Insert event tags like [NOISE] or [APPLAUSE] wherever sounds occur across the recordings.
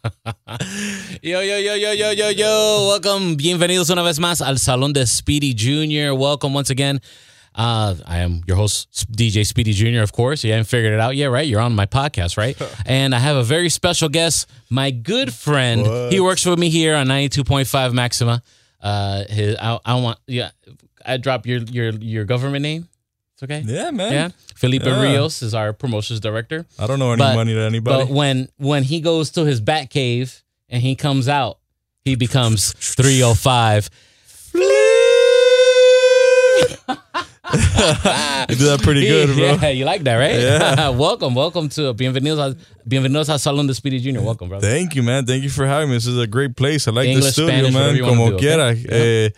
[LAUGHS] Yo, yo, yo, yo, yo, yo, yo. Welcome. Bienvenidos una vez más al Salón de Speedy Jr. Welcome once again. Uh, I am your host, DJ Speedy Jr., of course. You haven't figured it out yet, right? You're on my podcast, right? [LAUGHS] and I have a very special guest, my good friend. What? He works with me here on 92.5 Maxima. Uh, his, I, I want, yeah, I drop your, your, your government name. It's okay? Yeah, man. Yeah. Felipe Yeah. Rios is our promotions director. I don't know any But- money to anybody. But when when he goes to his bat cave and he comes out, he becomes 305. [LAUGHS] you do that pretty good, bro. Yeah, you like that, right? Yeah. [LAUGHS] welcome, welcome to Bienvenidos a, Bienvenidos a Salón de Speedy Jr. Welcome, brother. Thank you, man. Thank you for having me. This is a great place. I like the studio, Spanish, man. Como do, quiera. okay? Eh,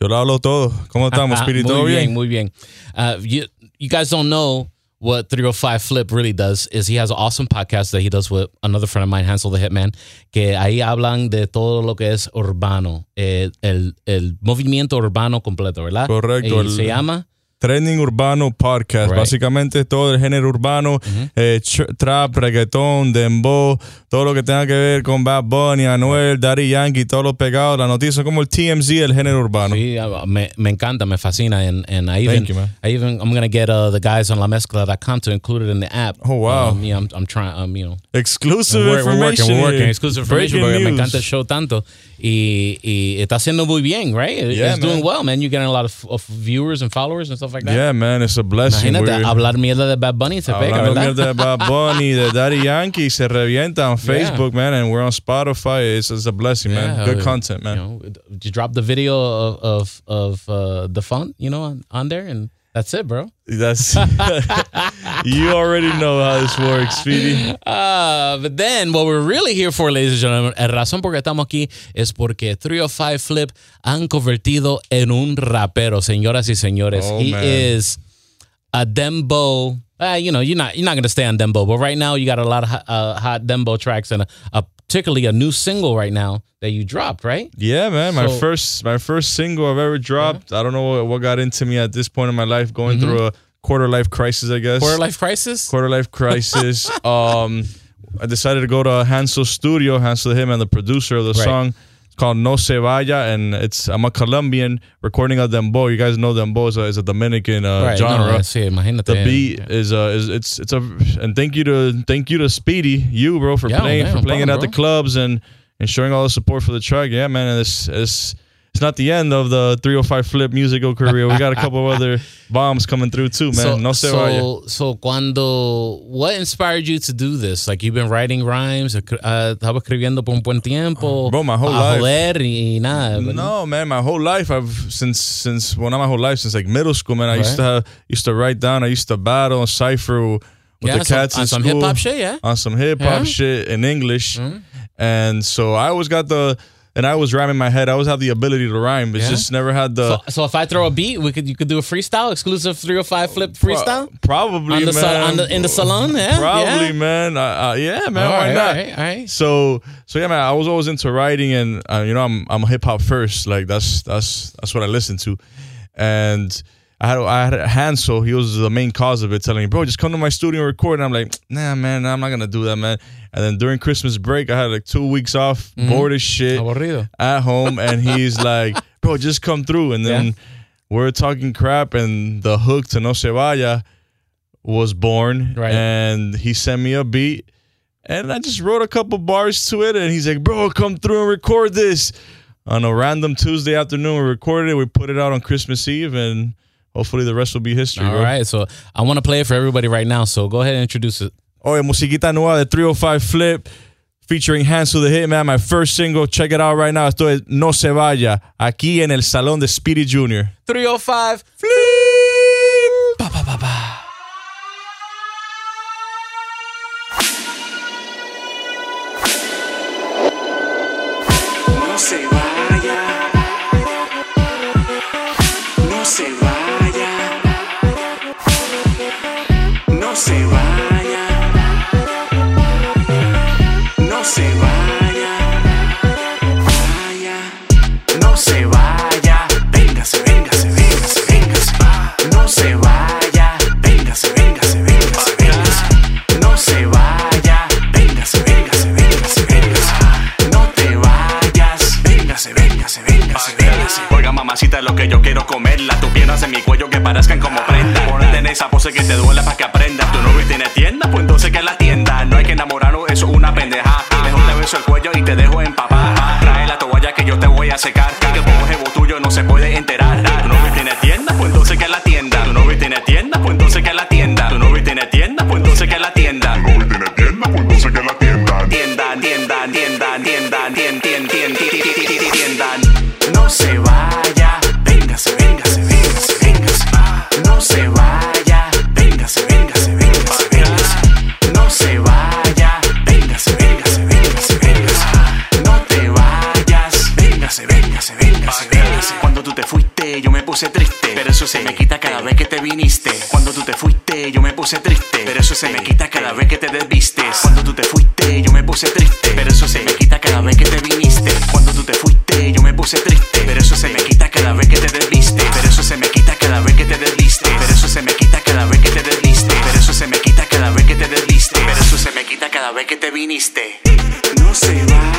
yo lo hablo todo. ¿Cómo estamos, Spirit? muy ¿Todo bien, bien? muy bien. Uh, you, you guys don't know what 305 Flip really does is he has an awesome podcast that he does with another friend of mine, Hansel the Hitman, que ahí hablan de todo lo que es urbano, eh, el, el movimiento urbano completo, ¿verdad? Correcto, Y el- se llama Trending Urbano Podcast. Right. Básicamente todo el género urbano, eh, ch- trap, reggaetón, dembow, todo lo que tenga que ver con Bad Bunny, Anuel, Daddy Yankee, todos los pegados, las noticias, como el TMZ del género urbano. Sí, uh, me, me encanta, me fascina, and, and I even, Thank you, man. I even, I'm gonna get uh, the guys on LaMezcla.com to include it in the app. Oh, wow. Um, yeah, I'm, I'm trying, um, you know, Exclusive we're, we're working, information. we're working, exclusive information, porque me encanta el show tanto y, y está haciendo muy bien, right? Yeah, it's doing man. well, man. You're getting a lot of, of viewers and followers and stuff like that. Yeah, man, it's a blessing. Imagínate, We're- hablar mierda de Bad Bunny se pega, Hablando ¿verdad? mierda de Bad Bunny, de Daddy [LAUGHS] Yankee, se revienta on Facebook, man, and we're on Spotify. It's, it's a blessing, man. Good uh, content, man. You know, you drop the video of of, of uh, the font, you know, on, on there, and that's it, bro. That's [LAUGHS] you already know how this works, Speedy. Uh, but then, what we're really here for, ladies and gentlemen, la razón por que estamos aquí es porque 305 Flip han convertido en un rapero, señoras y señores. Oh, he man. is a dembow. Uh, you know, you're not you're not gonna stay on dembow, but right now you got a lot of hot, uh, hot dembow tracks and a, a particularly a new single right now that you dropped, right? Yeah, man. My first my first single I've ever dropped. I don't know what, what got into me at this point in my life, going through a quarter life crisis, I guess. Mm-hmm. Quarter life crisis. quarter life crisis. [LAUGHS] um, I decided to go to Hansel studio. Hansel him and the producer of the Right. song. Called No Se Vaya, and it's I'm a Colombian recording a dembow. You guys know dembow is a, is a Dominican uh, right, genre. No, sí, imagínate. the beat is uh is it's it's a and thank you to thank you to Speedy you bro for Yeah, playing man, for no playing problem, it at the clubs and and showing all the support for the track. Yeah, man, and it's it's it's not the end of the 305 flip musical career. We got a couple of other [LAUGHS] bombs coming through too, man. So, no se vaya. so, so cuando, what inspired you to do this? Like you've been writing rhymes, uh, estaba escribiendo por un buen tiempo, Bro, my whole life. joder y nada. No, man, my whole life I've since since well not my whole life since like middle school, man. I used to have used to write down. I used to battle and cipher with Yeah, the some- cats on in some hip-hop shit, yeah. on some hip hop Yeah. Mm-hmm. shit in English, and so I always got the and I was rhyming my head. I always have the ability to rhyme, but Yeah. just never had the So, so if I throw a beat, we could you could do a freestyle, exclusive 305 flip freestyle Pro- probably on the, man. sa- on the in the salon. Yeah, Probably, yeah. man. Uh, uh, yeah, man. All why right, not? all right, all right. So, so yeah, man. I was always into writing, and uh, you know, I'm I'm a hip hop first. Like that's that's that's what I listen to, and. I had I had Hansel. He was the main cause of it, telling me, "Bro, just come to my studio and record." And I'm like, "Nah, man, I'm not gonna do that, man." And then during Christmas break, I had like two weeks off, Mm-hmm. bored as shit, Aburrido. at home, and he's [LAUGHS] like, "Bro, just come through." And then Yeah. we're talking crap, and the hook to No Se Vaya was born, Right. and he sent me a beat, and I just wrote a couple bars to it, and he's like, "Bro, come through and record this." On a random Tuesday afternoon, we recorded it. We put it out on Christmas Eve, and hopefully the rest will be history. All bro. right, so I want to play it for everybody right now. So go ahead and introduce it. Oye, musiquita nueva de 305 Flip featuring Hansel the Hitman, my first single. Check it out right now. Esto es No Se Vaya, aquí en el Salón de Speedy Jr. 305 Flip! Pa, pa, pa, voy a secar. Que bobo jevo tuyo no se puede enterar. Tu novio tiene tienda, pues entonces que la tienda. Tu novio tiene tienda, pues entonces que la tienda. Tu novio tiene tienda, pues entonces que la tienda. Puse triste, pero eso se me quita cada vez que te desvistes. Cuando tú te fuiste, yo me puse triste, pero eso se me quita cada vez que te viniste. Cuando tú te fuiste, yo me puse triste, pero eso se me quita cada vez que te desviste. Pero eso se me quita cada vez que te desviste. Pero eso se me quita cada vez que te desviste. Pero eso se me quita cada vez que te desviste. Pero eso se me quita cada vez que te viniste. No se vaya.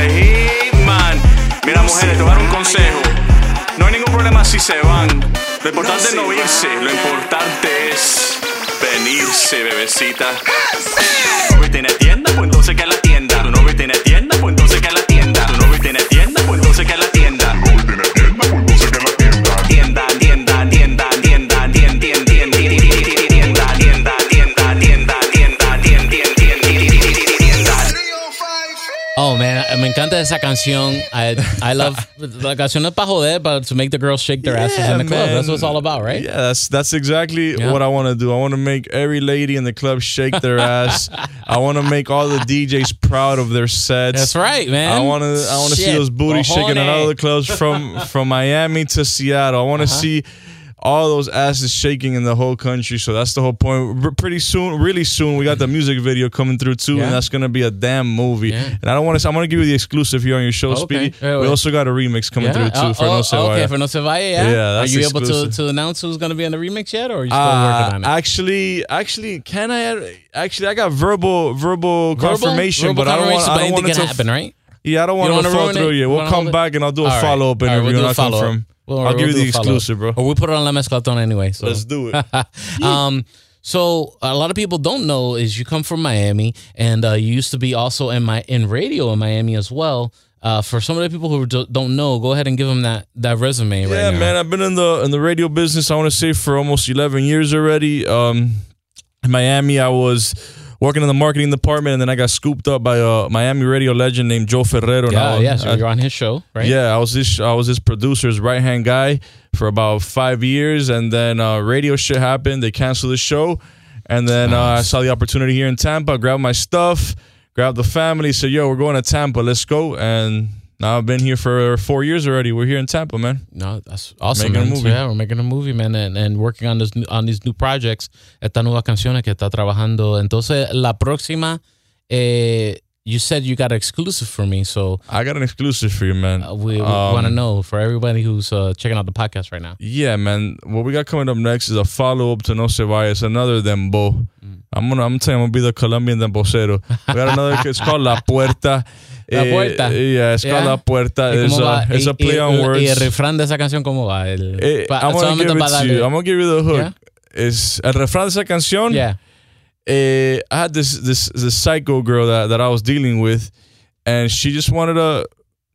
De Hitman. Mira, mujeres, te voy a dar un consejo. No hay ningún problema si se van. Lo importante es no irse, lo importante es venirse, bebecita. Tu novio tiene tienda, pues entonces que a la tienda. Tu novio tiene tienda, pues entonces que a la tienda. Tu novio tiene tienda, pues entonces que a la tienda. Canción. I I love [LAUGHS] la canción es para joder, but to make the girls shake their asses in the club. man. That's what it's all about, right? Yeah, that's that's exactly Yeah. what I want to do. I want to make every lady in the club shake their [LAUGHS] ass. I want to make all the DJs proud of their sets. That's right, man. I want to I want to see those booties shaking in all the clubs from from Miami to Seattle. I want to Uh-huh. see all those asses shaking in the whole country. So that's the whole point. R- pretty soon, really soon, we got the music video coming through too, Yeah. and that's gonna be a damn movie. Yeah. And I don't want to. I'm gonna give you the exclusive here on your show, Okay. Speedy. Yeah, we also got a remix coming through too Oh, for oh, No Se okay, for No Se Vaya, yeah. Yeah, Are you able to, to announce who's going to be in the remix yet, or are you still Uh, working on it? actually, actually, can I? Actually, I got verbal, verbal, Verbal? confirmation, Verbal but I don't want. confirmation, I don't want it to happen, right? Yeah, I don't want to fall through it? You We'll wanna come back and I'll do a right. follow up All right, interview we'll do and a I'll follow-up. confirm. We'll- I'll we'll give you the exclusive, bro. Or we put it on La Mezclatón anyway. So. Let's do it. [LAUGHS] um, so a lot of people don't know is you come from Miami, and uh, you used to be also in my in radio in Miami as well. Uh, for some of the people who do, don't know, go ahead and give them that that resume right yeah, now. man. I've been in the in the radio business. I want to say for almost eleven years already. Um, in Miami, I was working in the marketing department, and then I got scooped up by a Miami radio legend named Joe Ferrero. Yeah, yeah. So I- you're on his show, right? Yeah, I was his I was his producer's right hand guy for about five years, and then uh, radio shit happened. They canceled the show, and then uh, I saw the opportunity here in Tampa. Grabbed my stuff, grabbed the family. Said, "Yo, we're going to Tampa. Let's go." And now I've been here for four years already. We're here in Tampa, man. No, that's awesome. Making a man. movie. Yeah, we're making a movie, man, and, and working on this new, on these new projects. Estas nuevas canciones que está trabajando. Entonces, la próxima, eh, you said you got an exclusive for me, so I got an exclusive for you, man. uh, we, we Um, want to know for everybody who's uh, checking out the podcast right now. Yeah, man. What we got coming up next is a follow up to No Se Vaya. It's another dembow. Mm. I'm gonna I'm telling I'm gonna be the Colombian dembocero. We got another. It's called La Puerta. [LAUGHS] La Eh, Puerta. yeah, it's called Yeah. La Puerta. It's a, it's Y- a play y- on y words. el refrán de esa canción, ¿cómo va? El, Eh, I'm gonna give it to you. I'm gonna give you the hook. Yeah? It's el refrán de esa canción. Yeah. Eh, I had this this this psycho girl that, that I was dealing with, and she just wanted to,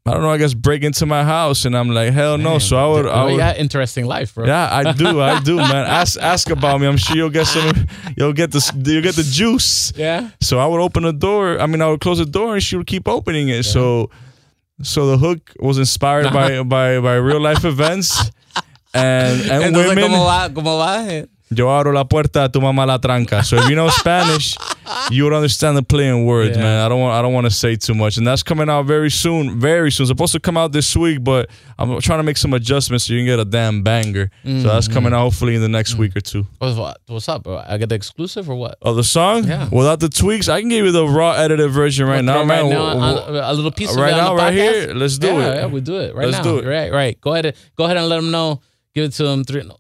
I don't know, I guess break into my house, and I'm like, hell no. Man, So I would, I would you interesting life, bro. yeah, I do, I [LAUGHS] do, man. Ask ask about me. I'm sure you'll get some, you'll get the you'll get the juice. Yeah. So I would open the door. I mean, I would close the door, and she would keep opening it. So, so the hook was inspired by [LAUGHS] by by real life events. And, and Entonces, women, ¿cómo va? ¿Cómo va? Yo abro la puerta, tu mamá la tranca. So if you know Spanish, you would understand the play in words, Yeah. man. I don't want I don't want to say too much, and that's coming out very soon, very soon. It's supposed to come out this week, but I'm trying to make some adjustments so you can get a damn banger. So that's Mm-hmm. coming out hopefully in the next week or two. What's, up, bro? I get the exclusive or what? Oh, the song? Yeah. Without the tweaks, I can give you the raw edited version right now, man. right now, wh- on- a little piece of right now, right here. Let's do yeah, it. Yeah, we do it right Let's now. do it. Right, right. Go ahead, and, go ahead and let them know. Give it to them three. No.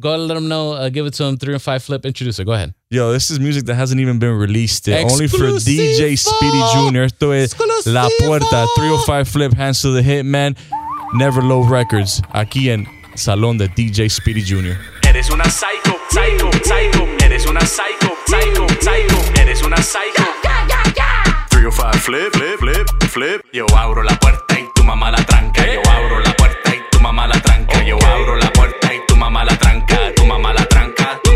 Go ahead and let them know. Uh, give it to them three and five flip. Introduce it. Go ahead. Yo, this is music that hasn't even been released yet. Only for DJ Speedy Jr. Esto es La Puerta, 305 Flip, Hansel the Hitman, Never Low Records, aquí en Salón de DJ Speedy Jr. Eres una psycho, psycho, psycho. Eres una psycho, psycho, psycho. Eres una psycho. 305 flip, flip, flip, flip. Yo abro la puerta y tu mamá la tranca. Yo abro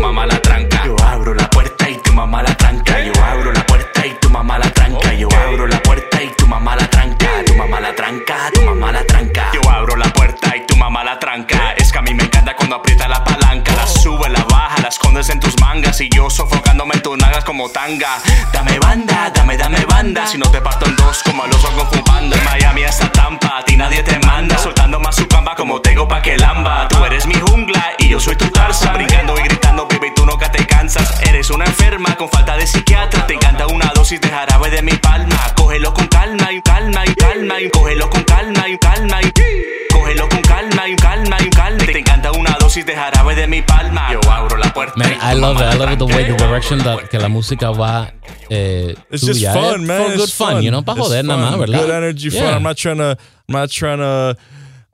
mamá la tranca. Yo abro la puerta y tu mamá la tranca. Yo abro la puerta y tu mamá la tranca. Yo abro la puerta y tu mamá la tranca. Tu mamá la tranca, tu mamá la tranca. Yo abro la puerta y tu mamá la tranca. Es que a mí me encanta cuando aprieta la palanca. La sube, la baja, la escondes en tus mangas. Y yo sofocándome en tus nagas como tanga. Dame banda, dame, dame banda. Si no te parto en dos como a los ojos con panda. En Miami hasta Tampa, a ti nadie te manda. Soltando más su camba como tengo pa' que lamba. Tú eres mi jungla y yo soy tu Tarzan. Brincando y Eres una enferma con falta de psiquiatra. Te encanta una dosis de jarabe de mi palma. Cógelo con calma y calma y calma y cógelo con calma y calma y cógelo con calma y calma y calma. Te encanta una dosis de jarabe de mi palma. Yo abro la puerta. Man, I love it. I love it the way the direction that, que la música va. Eh, It's just fun, man. For good It's fun, you know, para It's joder nada más, fun. ¿verdad? Good energy, fun. Yeah. I'm not trying to, I'm not trying to,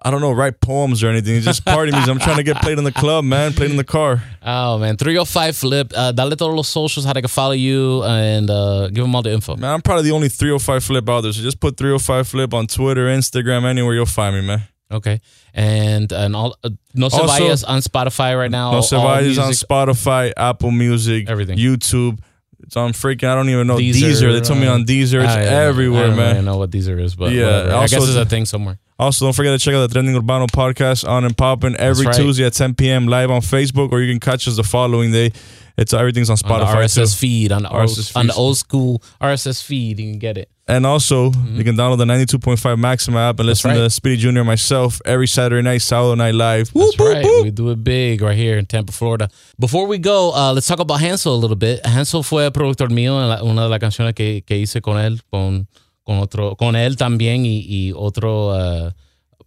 I don't know, write poems or anything. It's just party music. I'm trying to get played in the club, man. Played in the car. Oh man, 305 flip. Uh, dale todos los socials, how they can follow you, and uh, give them all the info. Man, I'm probably the only 305 Flip out there. So just put 305 Flip on Twitter, Instagram, anywhere you'll find me, man. Okay, and and all uh, no se Also- vayas on Spotify right now. No Se Vayas on Spotify, Apple Music, Everything. YouTube. It's on freaking, I don't even know. Deezer, Deezer. They told me on Deezer. It's I- everywhere, I don't man. really know what Deezer is, but Yeah, whatever. I guess it's a thing somewhere. Also, don't forget to check out the Trending Urbano podcast on and popping every right. Tuesday at 10 p.m. live on Facebook, or you can catch us the following day. It's everything's on On Spotify. RSS too. feed on the RSS old, on the old school RSS feed, you can get it. And also, Mm-hmm. you can download the 92.5 Maxima app and listen right. to Speedy Junior and myself every Saturday night, Saturday night live. That's right. We do it big right here in Tampa, Florida. Before we go, uh, let's talk about Hansel a little bit. Hansel fue productor mío en la- una de las canciones que, que hice con él, con, con otro, con él también y, y otro uh,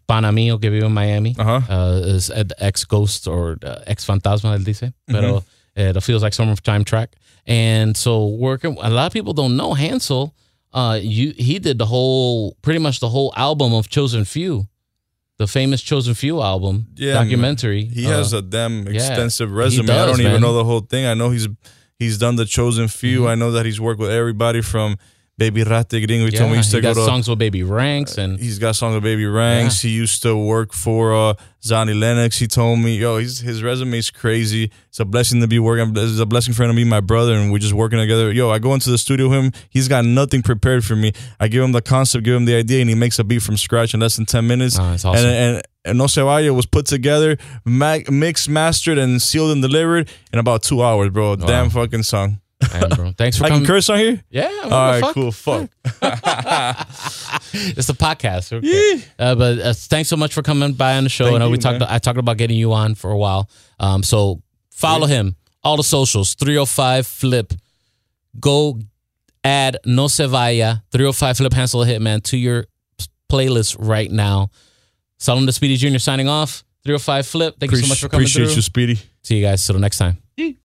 pana mío que vive en Miami. Ajá. Uh, is ex ghost or uh, ex fantasma, él dice, pero it feels like summertime track. And so working, a lot of people don't know Hansel. Uh, you he did the whole, pretty much the whole album of Chosen Few, the famous Chosen Few album Yeah, documentary. He Uh, has a damn extensive he resume. I don't even know the whole thing. I know he's he's done the chosen few. Mm-hmm. I know that he's worked with everybody from Baby Rasta y Gringo. He told me he used to go got to. songs with Baby Ranks and He's got songs with Baby Ranks. He used to work for uh, Zion y Lennox. He told me, yo, he's, his resume is crazy. It's a blessing to be working. It's a blessing for him to be my brother, and we're just working together. Yo, I go into the studio with him. He's got nothing prepared for me. I give him the concept, give him the idea, and he makes a beat from scratch in less than 10 minutes. Oh, awesome. And, and, and No was put together, ma- mixed, mastered, and sealed and delivered in about two hours, bro. Damn fucking song. Bro. Thanks for I can coming. curse on here? Yeah. what All the right, fuck? cool. Fuck. [LAUGHS] It's a podcast. Okay. Uh, but uh, thanks so much for coming by on the show. Thank I know we you, talked. man. I talked about getting you on for a while. Um, so follow him. All the socials. 305 Flip. Go add No Se Vaya 305 Flip Hansel the Hitman to your playlist right now. Salon the Speedy Jr. signing off. 305 Flip. Thank you so much for coming Appreciate through. you, Speedy. See you guys till the next time.